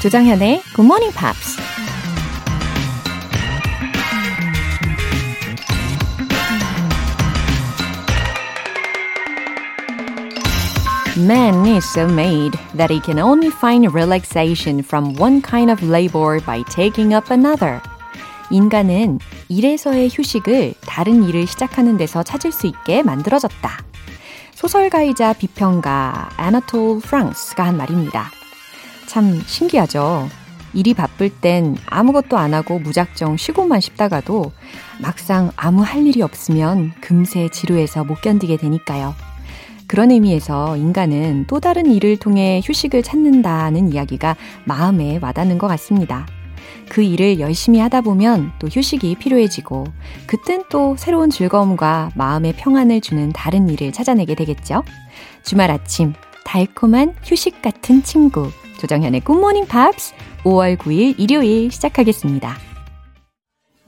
조정현의 Good Morning Pops. Man is so made that he can only find relaxation from one kind of labor by taking up another. 인간은 일에서의 휴식을 다른 일을 시작하는 데서 찾을 수 있게 만들어졌다. 소설가이자 비평가 아나톨 프랑스가 한 말입니다. 참 신기하죠. 일이 바쁠 땐 아무것도 안 하고 무작정 쉬고만 싶다가도 막상 아무 할 일이 없으면 금세 지루해서 못 견디게 되니까요. 그런 의미에서 인간은 또 다른 일을 통해 휴식을 찾는다는 이야기가 마음에 와닿는 것 같습니다. 그 일을 열심히 하다 보면 또 휴식이 필요해지고, 그땐 또 새로운 즐거움과 마음의 평안을 주는 다른 일을 찾아내게 되겠죠? 주말 아침, 달콤한 휴식 같은 친구, 조정현의 굿모닝 팝스 5월 9일 일요일 시작하겠습니다.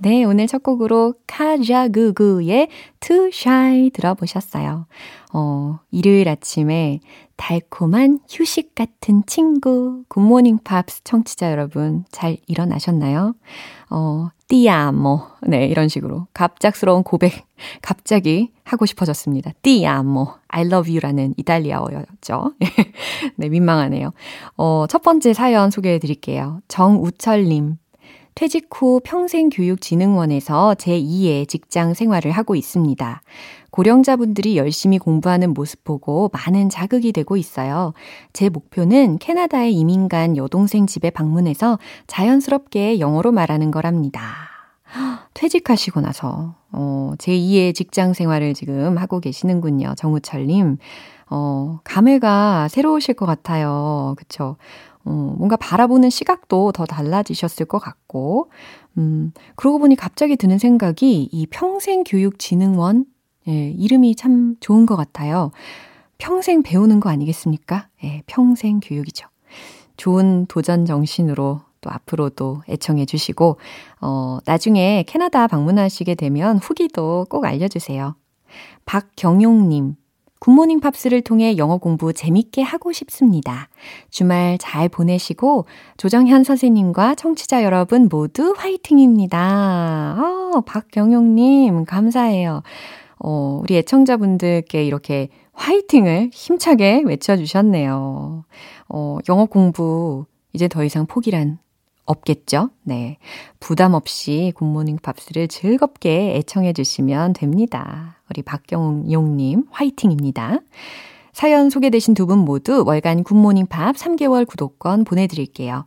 네, 오늘 첫 곡으로 카자구구의 Too Shy 들어보셨어요. 어, 일요일 아침에 달콤한 휴식 같은 친구, 굿모닝 팝스 청취자 여러분, 잘 일어나셨나요? 어, Ti amo. 네, 이런 식으로. 갑작스러운 고백, 갑자기 하고 싶어졌습니다. 띠아모. I love you라는 이탈리아어였죠. 네, 민망하네요. 어, 첫 번째 사연 소개해 드릴게요. 정우철님. 퇴직 후 평생교육진흥원에서 제2의 직장 생활을 하고 있습니다. 고령자분들이 열심히 공부하는 모습 보고 많은 자극이 되고 있어요. 제 목표는 캐나다에 이민 간 여동생 집에 방문해서 자연스럽게 영어로 말하는 거랍니다. 퇴직하시고 나서, 어, 제2의 직장 생활을 지금 하고 계시는군요. 정우철님. 어, 감회가 새로우실 것 같아요. 그쵸? 어, 뭔가 바라보는 시각도 더 달라지셨을 것 같고, 음, 그러고 보니 갑자기 드는 생각이 이 평생교육진흥원, 예, 이름이 참 좋은 것 같아요. 평생 배우는 거 아니겠습니까? 예, 평생 교육이죠. 좋은 도전 정신으로 또 앞으로도 애청해 주시고, 어, 나중에 캐나다 방문하시게 되면 후기도 꼭 알려주세요. 박경용님, 굿모닝 팝스를 통해 영어 공부 재밌게 하고 싶습니다. 주말 잘 보내시고 조정현 선생님과 청취자 여러분 모두 화이팅입니다. 어, 박경용님 감사해요. 어, 우리 애청자분들께 이렇게 화이팅을 힘차게 외쳐주셨네요. 어, 영어 공부 이제 더 이상 포기란 없겠죠? 네. 부담 없이 굿모닝 팝스를 즐겁게 애청해 주시면 됩니다. 우리 박경용님 화이팅입니다. 사연 소개되신 두 분 모두 월간 굿모닝 팝 3개월 구독권 보내드릴게요.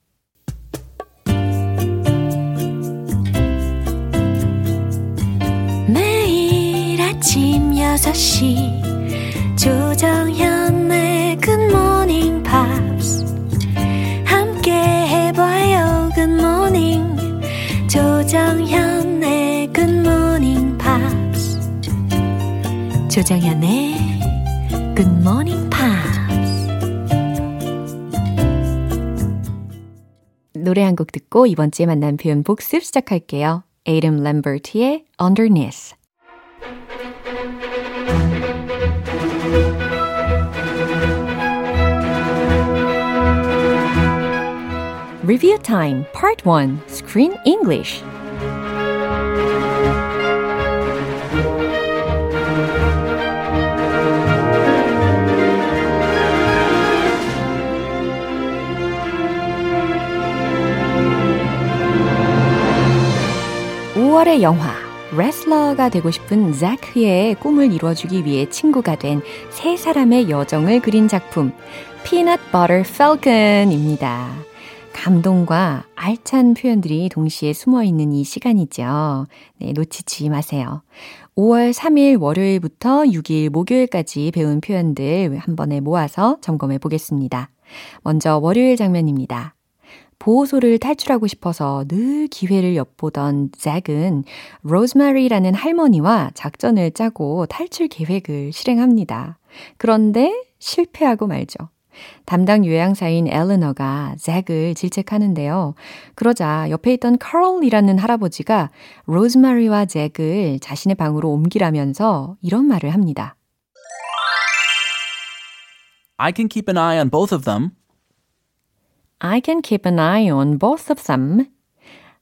아침 6시 조정현의 Good Morning Pops 함께 해봐요 Good Morning 조정현의 Good Morning Pops 조정현의 Morning Pops 노래 한 곡 듣고 이번 주에 만난 표현 복습 시작할게요. 에이름 램버트의 Underneath Review Time Part 1 Screen English. 영화 레슬러가 되고 싶은 자크의 꿈을 이루어주기 위해 친구가 된 세 사람의 여정을 그린 작품 Peanut Butter Falcon입니다. 감동과 알찬 표현들이 동시에 숨어 있는 이 시간이죠. 네, 놓치지 마세요. 5월 3일 월요일부터 6일 목요일까지 배운 표현들 한 번에 모아서 점검해 보겠습니다. 먼저 월요일 장면입니다. 보호소를 탈출하고 싶어서 늘 기회를 엿보던 잭은 로즈마리라는 할머니와 작전을 짜고 탈출 계획을 실행합니다. 그런데 실패하고 말죠. 담당 요양사인 엘레너가 잭을 질책하는데요. 그러자 옆에 있던 카롤이라는 할아버지가 로즈마리와 잭을 자신의 방으로 옮기라면서 이런 말을 합니다. I can keep an eye on both of them. I can keep an eye on both of them.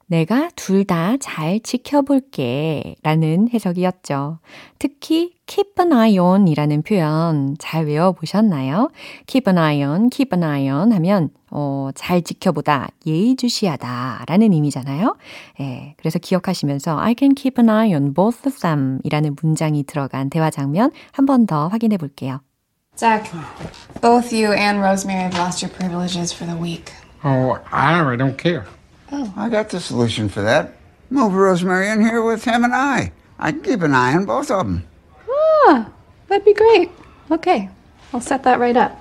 내가 둘 다 잘 지켜볼게 라는 해석이었죠. 특히 keep an eye on 이라는 표현 잘 외워보셨나요? keep an eye on, keep an eye on 하면 어, 잘 지켜보다, 예의주시하다 라는 의미잖아요. 예, 그래서 기억하시면서 I can keep an eye on both of them 이라는 문장이 들어간 대화 장면 한 번 더 확인해 볼게요. Zach, both you and Rosemary have lost your privileges for the week. Oh, I really don't care. Oh, I got the solution for that. Move Rosemary in here with him and I. I can keep an eye on both of them. Ah, that'd be great. Okay, I'll set that right up.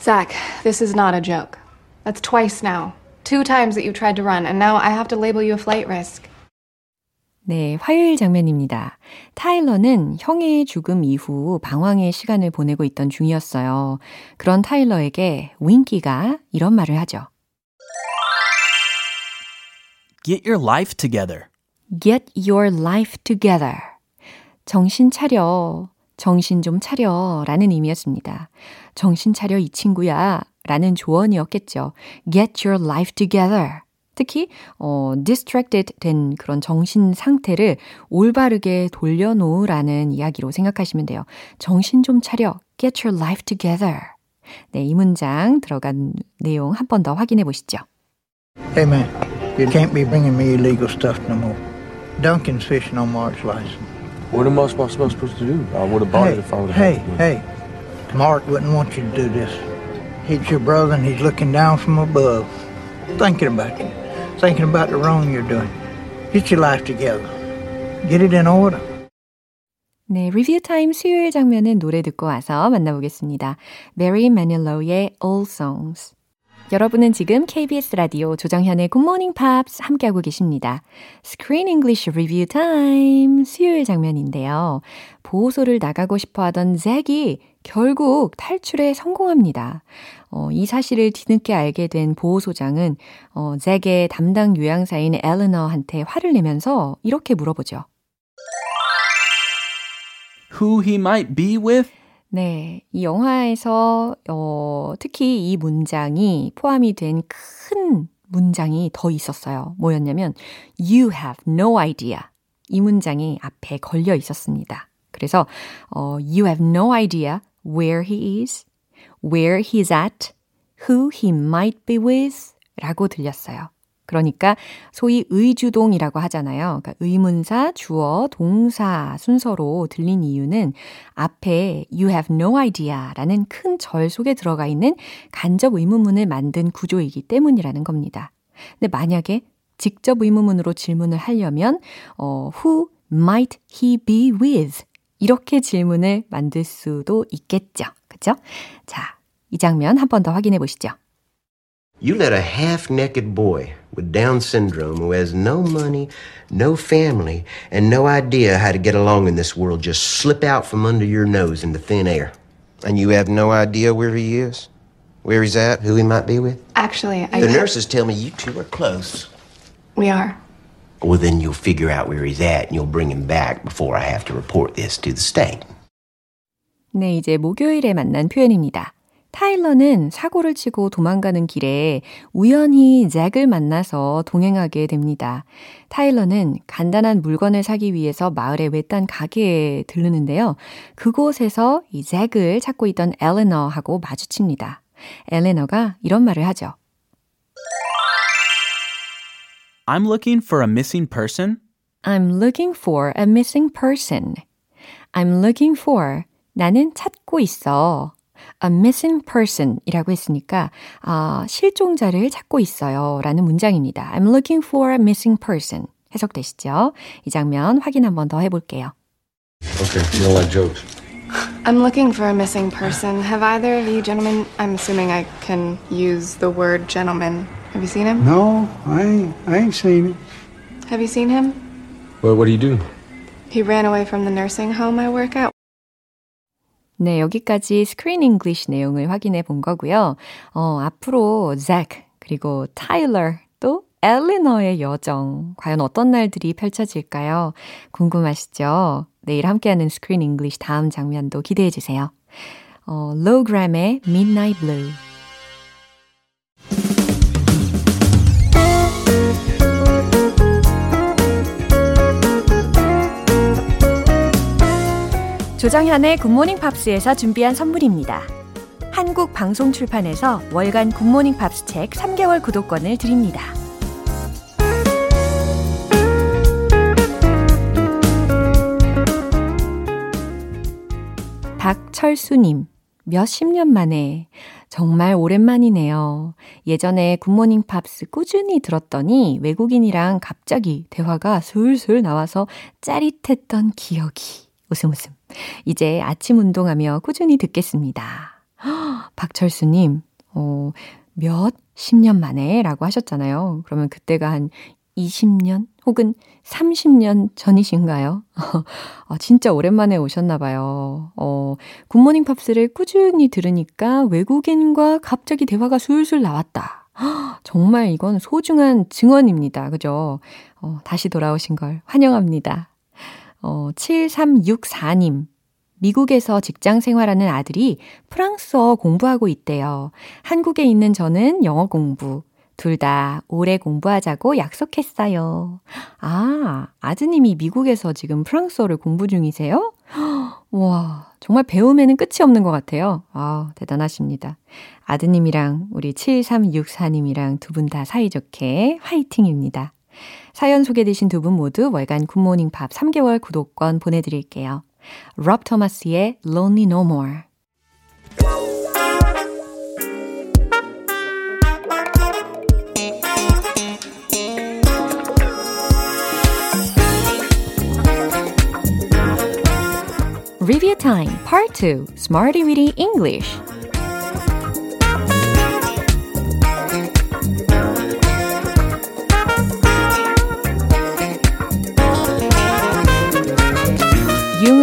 Zach, this is not a joke. That's twice now. Two times that you tried to run, and now I have to label you a flight risk. 네, 화요일 장면입니다. 타일러는 형의 죽음 이후 방황의 시간을 보내고 있던 중이었어요. 그런 타일러에게 윙키가 이런 말을 하죠. Get your life together. Get your life together. 정신 차려. 정신 좀 차려. 라는 의미였습니다. 정신 차려 이 친구야. 라는 조언이었겠죠. Get your life together. 특히 어, distracted 된 그런 정신 상태를 올바르게 돌려놓으라는 이야기로 생각하시면 돼요. 정신 좀 차려. Get your life together. 네, 이 문장 들어간 내용 한 번 더 확인해 보시죠. Hey man, you can't be bringing me illegal stuff no more. Duncan's fishing on Mark's license. What am I supposed to do? I would have bought Hey, it if I would have hey, hey. Mark wouldn't want you to do this. He's your brother and he's looking down from above, thinking about you, thinking about the wrong you're doing. Get your life together. Get it in order. 네, 리뷰 타임 수요일 장면은 노래 듣고 와서 만나보겠습니다. Mary Manilow의 All Songs. 여러분은 지금 KBS 라디오 조정현의 Morning Pops 함께하고 계십니다. Screen English Review Time 수요일 장면인데요. 보호소를 나가고 싶어 하던 잭이 결국 탈출에 성공합니다. 어, 이 사실을 뒤늦게 알게 된 보호소장은 어, 잭의 담당 요양사인 엘레너한테 화를 내면서 이렇게 물어보죠. Who he might be with? 네, 이 영화에서 어, 특히 이 문장이 포함이 된 큰 문장이 더 있었어요. 뭐였냐면 You have no idea. 이 문장이 앞에 걸려 있었습니다. 그래서 어, You have no idea where he is, where he's at, who he might be with 라고 들렸어요. 그러니까 소위 의주동이라고 하잖아요. 그러니까 의문사, 주어, 동사 순서로 들린 이유는 앞에 you have no idea 라는 큰 절 속에 들어가 있는 간접 의문문을 만든 구조이기 때문이라는 겁니다. 근데 만약에 직접 의문문으로 질문을 하려면 어, who might he be with 이렇게 질문을 만들 수도 있겠죠. 그죠? 자, 이 장면 한 번 더 확인해 보시죠. You let a half naked boy with Down syndrome who has no money, no family, and no idea how to get along in this world just slip out from under your nose into thin air. And you have no idea where he is? Where he's at? Who he might be with? Actually, I. The nurses tell me you two are close. We are. Well, then you'll figure out where he's at and you'll bring him back before I have to report this to the state. 네, 이제 목요일에 만난 표현입니다. 타일러는 사고를 치고 도망가는 길에 우연히 잭을 만나서 동행하게 됩니다. 타일러는 간단한 물건을 사기 위해서 마을의 외딴 가게에 들르는데요. 그곳에서 이 잭을 찾고 있던 엘레너하고 마주칩니다. 엘레너가 이런 말을 하죠. I'm looking for a missing person. I'm looking for a missing person. I'm looking for 나는 찾고 있어. a missing person 이라고 했으니까 아, 실종자를 찾고 있어요 라는 문장입니다. I'm looking for a missing person 해석되시죠? 이 장면 확인 한번 더 해볼게요. Okay, you don't like jokes. I'm looking for a missing person. Have either of you gentlemen, I'm assuming I can use the word gentleman, Have you seen him? No, I ain't, I ain't seen it. Have you seen him? Well, what do you do? He ran away from the nursing home I work at. 네, 여기까지 Screen English 내용을 확인해 본 거고요. 어, 앞으로 잭 그리고 타일러 또 엘리너의 여정 과연 어떤 날들이 펼쳐질까요? 궁금하시죠? 내일 함께하는 Screen English 다음 장면도 기대해 주세요. 어, 루 그램의 Midnight Blue 조정현의 굿모닝 팝스에서 준비한 선물입니다. 한국 방송 출판에서 월간 굿모닝 팝스 책 3개월 구독권을 드립니다. 박철수님, 몇십 년 만에 정말 오랜만이네요. 예전에 굿모닝 팝스 꾸준히 들었더니 외국인이랑 갑자기 대화가 술술 나와서 짜릿했던 기억이. 웃음 웃음. 이제 아침 운동하며 꾸준히 듣겠습니다. 박철수님, 어, 몇, 10년 만에 라고 하셨잖아요. 그러면 그때가 한 20년 혹은 30년 전이신가요? 아, 진짜 오랜만에 오셨나봐요. 어, 굿모닝 팝스를 꾸준히 들으니까 외국인과 갑자기 대화가 술술 나왔다. 정말 이건 소중한 증언입니다. 그죠? 어, 다시 돌아오신 걸 환영합니다. 어, 7364님. 미국에서 직장 생활하는 아들이 프랑스어 공부하고 있대요. 한국에 있는 저는 영어 공부. 둘 다 오래 공부하자고 약속했어요. 아, 아드님이 미국에서 지금 프랑스어를 공부 중이세요? 와, 정말 배움에는 끝이 없는 것 같아요. 아, 대단하십니다. 아드님이랑 우리 7364님이랑 두 분 다 사이좋게 화이팅입니다. 사연 소개되신 두 분 모두 월간 굿모닝 팝 3개월 구독권 보내드릴게요. 럽 토마스의 Lonely No More Review Time Part 2 Smarty Weedy English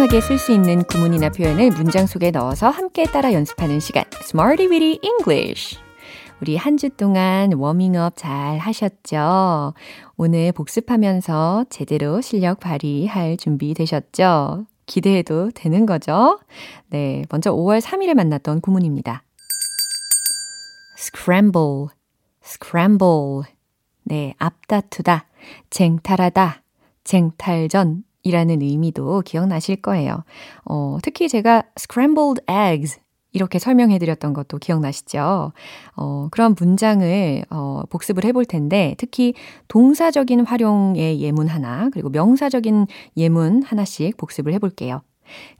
유용하게 쓸 수 있는 구문이나 표현을 문장 속에 넣어서 함께 따라 연습하는 시간 Smarty Weedy English 우리 한 주 동안 워밍업 잘 하셨죠? 오늘 복습하면서 제대로 실력 발휘할 준비 되셨죠? 기대해도 되는 거죠? 네, 먼저 5월 3일에 만났던 구문입니다. scramble, scramble. 네, 앞다투다, 쟁탈하다, 쟁탈전 이라는 의미도 기억나실 거예요. 어, 특히 제가 scrambled eggs 이렇게 설명해 드렸던 것도 기억나시죠? 어, 그런 문장을 어, 복습을 해볼 텐데 특히 동사적인 활용의 예문 하나 그리고 명사적인 예문 하나씩 복습을 해볼게요.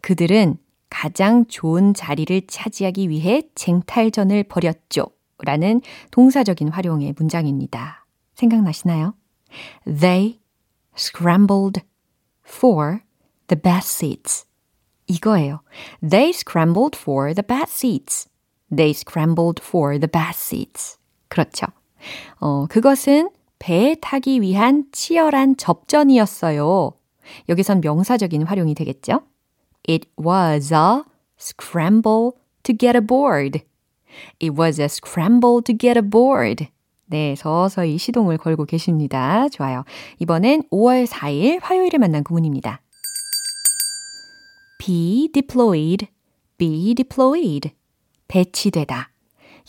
그들은 가장 좋은 자리를 차지하기 위해 쟁탈전을 벌였죠. 라는 동사적인 활용의 문장입니다. 생각나시나요? They scrambled for the best seats. 이거예요. They scrambled for the best seats. They scrambled for the best seats. 그렇죠. 어, 그것은 배에 타기 위한 치열한 접전이었어요. 여기선 명사적인 활용이 되겠죠? It was a scramble to get aboard. It was a scramble to get aboard. 네, 서서히 시동을 걸고 계십니다. 좋아요. 이번엔 5월 4일 화요일에 만난 구문입니다. be deployed, be deployed. 배치되다,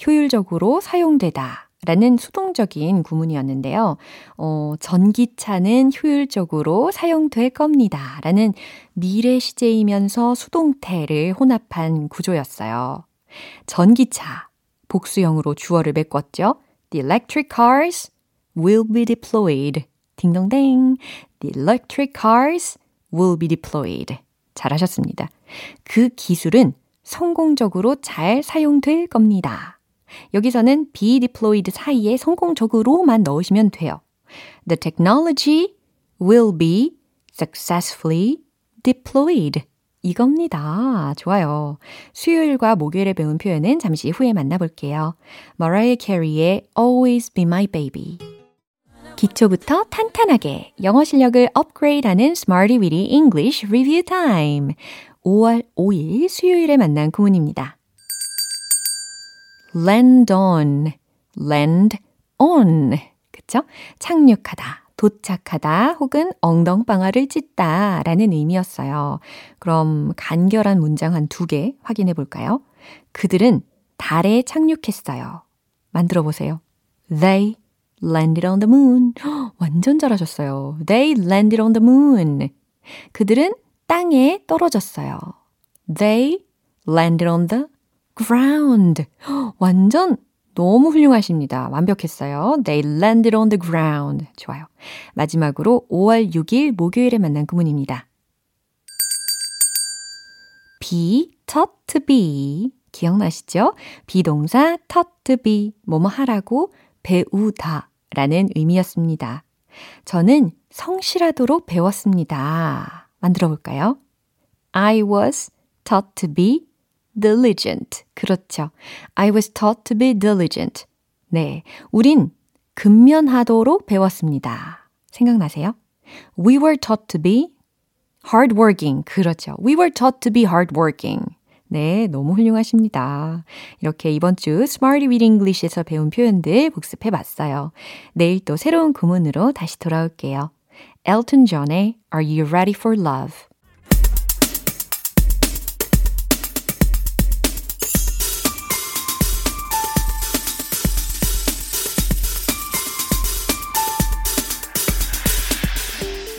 효율적으로 사용되다. 라는 수동적인 구문이었는데요. 어, 전기차는 효율적으로 사용될 겁니다. 라는 미래 시제이면서 수동태를 혼합한 구조였어요. 전기차, 복수형으로 주어를 메꿨죠. The electric cars will be deployed. 딩동댕. The electric cars will be deployed. 잘하셨습니다. 그 기술은 성공적으로 잘 사용될 겁니다. 여기서는 be deployed 사이에 성공적으로만 넣으시면 돼요. The technology will be successfully deployed. 이겁니다. 좋아요. 수요일과 목요일에 배운 표현은 잠시 후에 만나볼게요. Mariah Carey의 Always Be My Baby. 기초부터 탄탄하게 영어 실력을 업그레이드하는 Smarty Weedy English Review Time. 5월 5일 수요일에 만난 구문입니다. land on, land on. 그쵸? 착륙하다, 도착하다 혹은 엉덩방아를 찢다 라는 의미였어요. 그럼 간결한 문장 한 두 개 확인해 볼까요? 그들은 달에 착륙했어요. 만들어 보세요. They landed on the moon. 완전 잘하셨어요. They landed on the moon. 그들은 땅에 떨어졌어요. They landed on the ground. 완전 너무 훌륭하십니다. 완벽했어요. They landed on the ground. 좋아요. 마지막으로 5월 6일 목요일에 만난 구문입니다. be, taught to be. 기억나시죠? 비동사 taught to be. 뭐뭐 하라고 배우다 라는 의미였습니다. 저는 성실하도록 배웠습니다. 만들어 볼까요? I was taught to be diligent. 그렇죠. I was taught to be diligent. 네. 우린 근면하도록 배웠습니다. 생각나세요? We were taught to be hardworking. 그렇죠. We were taught to be hardworking. 네, 너무 훌륭하십니다. 이렇게 이번 주 Smarty Read English에서 배운 표현들 복습해 봤어요. 내일 또 새로운 구문으로 다시 돌아올게요. Elton John의 Are You Ready for Love?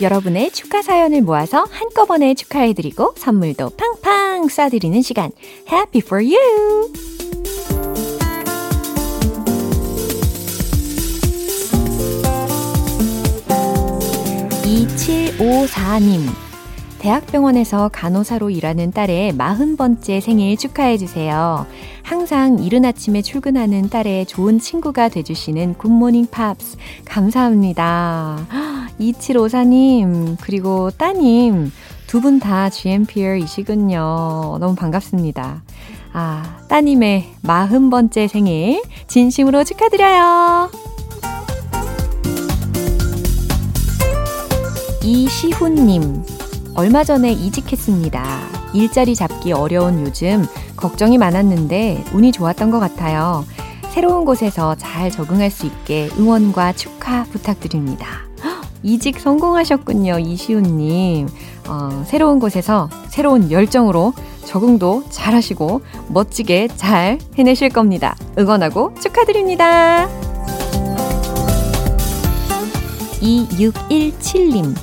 여러분의 축하 사연을 모아서 한꺼번에 축하해드리고 선물도 팡팡 쏴드리는 시간. Happy for you! 2754님. 대학병원에서 간호사로 일하는 딸의 40번째 생일 축하해주세요. 항상 이른 아침에 출근하는 딸의 좋은 친구가 돼주시는 굿모닝 팝스. 감사합니다. 2754님, 그리고 따님, 두 분 다 GMPR이시군요. 너무 반갑습니다. 아, 따님의 40번째 생일, 진심으로 축하드려요. 이시훈님, 얼마 전에 이직했습니다. 일자리 잡기 어려운 요즘 걱정이 많았는데 운이 좋았던 것 같아요. 새로운 곳에서 잘 적응할 수 있게 응원과 축하 부탁드립니다. 이직 성공하셨군요, 이시훈님. 어, 새로운 곳에서 새로운 열정으로 적응도 잘 하시고 멋지게 잘 해내실 겁니다. 응원하고 축하드립니다. 2617님.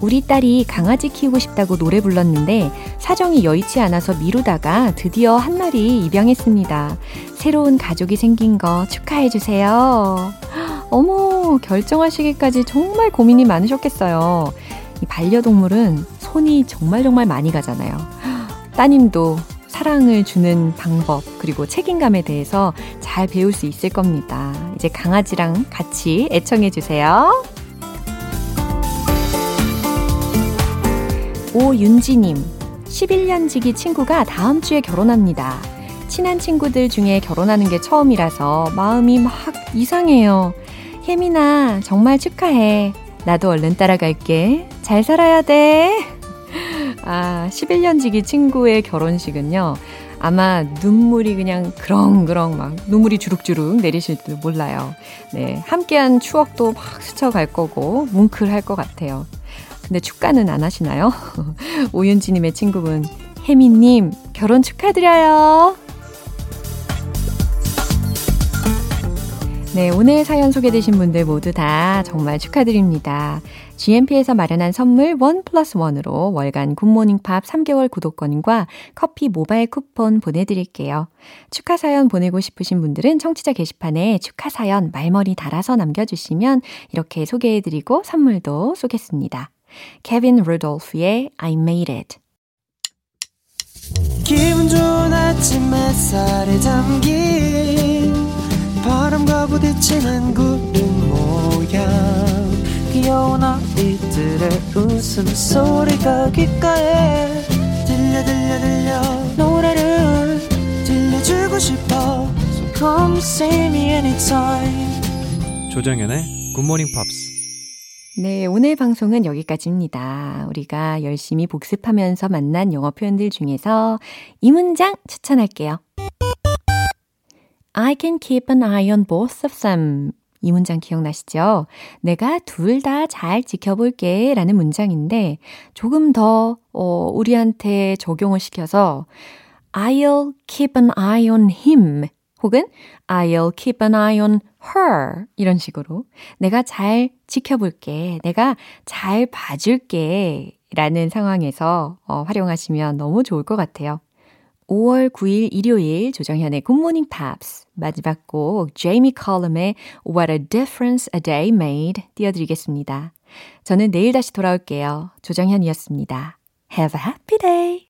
우리 딸이 강아지 키우고 싶다고 노래 불렀는데 사정이 여의치 않아서 미루다가 드디어 한 마리 입양했습니다. 새로운 가족이 생긴 거 축하해주세요. 어머, 결정하시기까지 정말 고민이 많으셨겠어요. 이 반려동물은 손이 정말 정말 많이 가잖아요. 따님도 사랑을 주는 방법, 그리고 책임감에 대해서 잘 배울 수 있을 겁니다. 이제 강아지랑 같이 애청해주세요. 오윤지님, 11년 지기 친구가 다음 주에 결혼합니다. 친한 친구들 중에 결혼하는 게 처음이라서 마음이 막 이상해요. 혜민아, 정말 축하해. 나도 얼른 따라갈게. 잘 살아야 돼. 아, 11년 지기 친구의 결혼식은요. 아마 눈물이 그냥 그렁그렁 막 눈물이 주룩주룩 내리실지도 몰라요. 네, 함께한 추억도 막 스쳐갈 거고 뭉클할 것 같아요. 근데 축가는 안 하시나요? 오윤지님의 친구분 혜미님 결혼 축하드려요. 네, 오늘 사연 소개되신 분들 모두 다 정말 축하드립니다. GMP에서 마련한 선물 one plus one으로 월간 굿모닝 팝 3개월 구독권과 커피 모바일 쿠폰 보내드릴게요. 축하 사연 보내고 싶으신 분들은 청취자 게시판에 축하 사연 말머리 달아서 남겨주시면 이렇게 소개해드리고 선물도 쏘겠습니다. 케빈 루돌프의 I Made It 기분 좋은 아침 햇살에 잠긴 바람과 부딪히는 구름 모양. 귀여운 아이들의 웃음소리가 귓가에 들려 들려 노래를 들려주고 싶어. So come see me anytime. 조정연의 굿모닝 팝스 네, 오늘 방송은 여기까지입니다. 우리가 열심히 복습하면서 만난 영어 표현들 중에서 이 문장 추천할게요. I can keep an eye on both of them. 이 문장 기억나시죠? 내가 둘 다 잘 지켜볼게 라는 문장인데 조금 더 어, 우리한테 적용을 시켜서 I'll keep an eye on him 혹은 I'll keep an eye on her 이런 식으로 내가 잘 지켜볼게, 내가 잘 봐줄게 라는 상황에서 어, 활용하시면 너무 좋을 것 같아요. 5월 9일 일요일 조정현의 Good Morning Pops 마지막 곡 제이미 컬럼의 What a Difference a Day Made 띄워드리겠습니다. 저는 내일 다시 돌아올게요. 조정현이었습니다. Have a happy day!